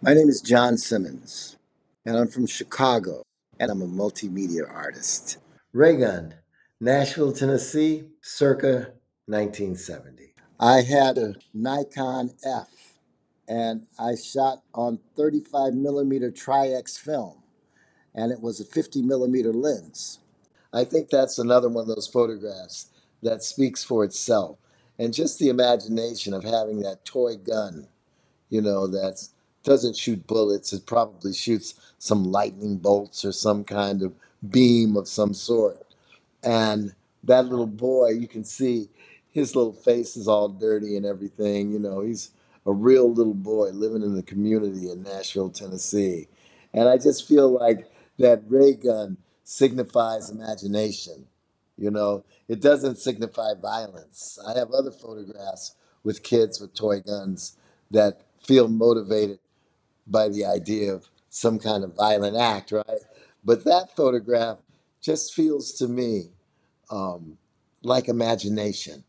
My name is John Simmons, and I'm from Chicago, and I'm a multimedia artist. Raygun, Nashville, Tennessee, circa 1970. I had a Nikon F, and I shot on 35 millimeter Tri-X film, and it was a 50 millimeter lens. I think that's another one of those photographs that speaks for itself. And just the imagination of having that toy gun you know, that doesn't shoot bullets. It probably shoots some lightning bolts or some kind of beam of some sort. And that little boy, you can see his little face is all dirty and everything. You know, he's a real little boy living in the community in Nashville, Tennessee. And I just feel like that ray gun signifies imagination. You know, it doesn't signify violence. I have other photographs with kids with toy guns that feel motivated by the idea of some kind of violent act, right? But that photograph just feels to me um, like imagination.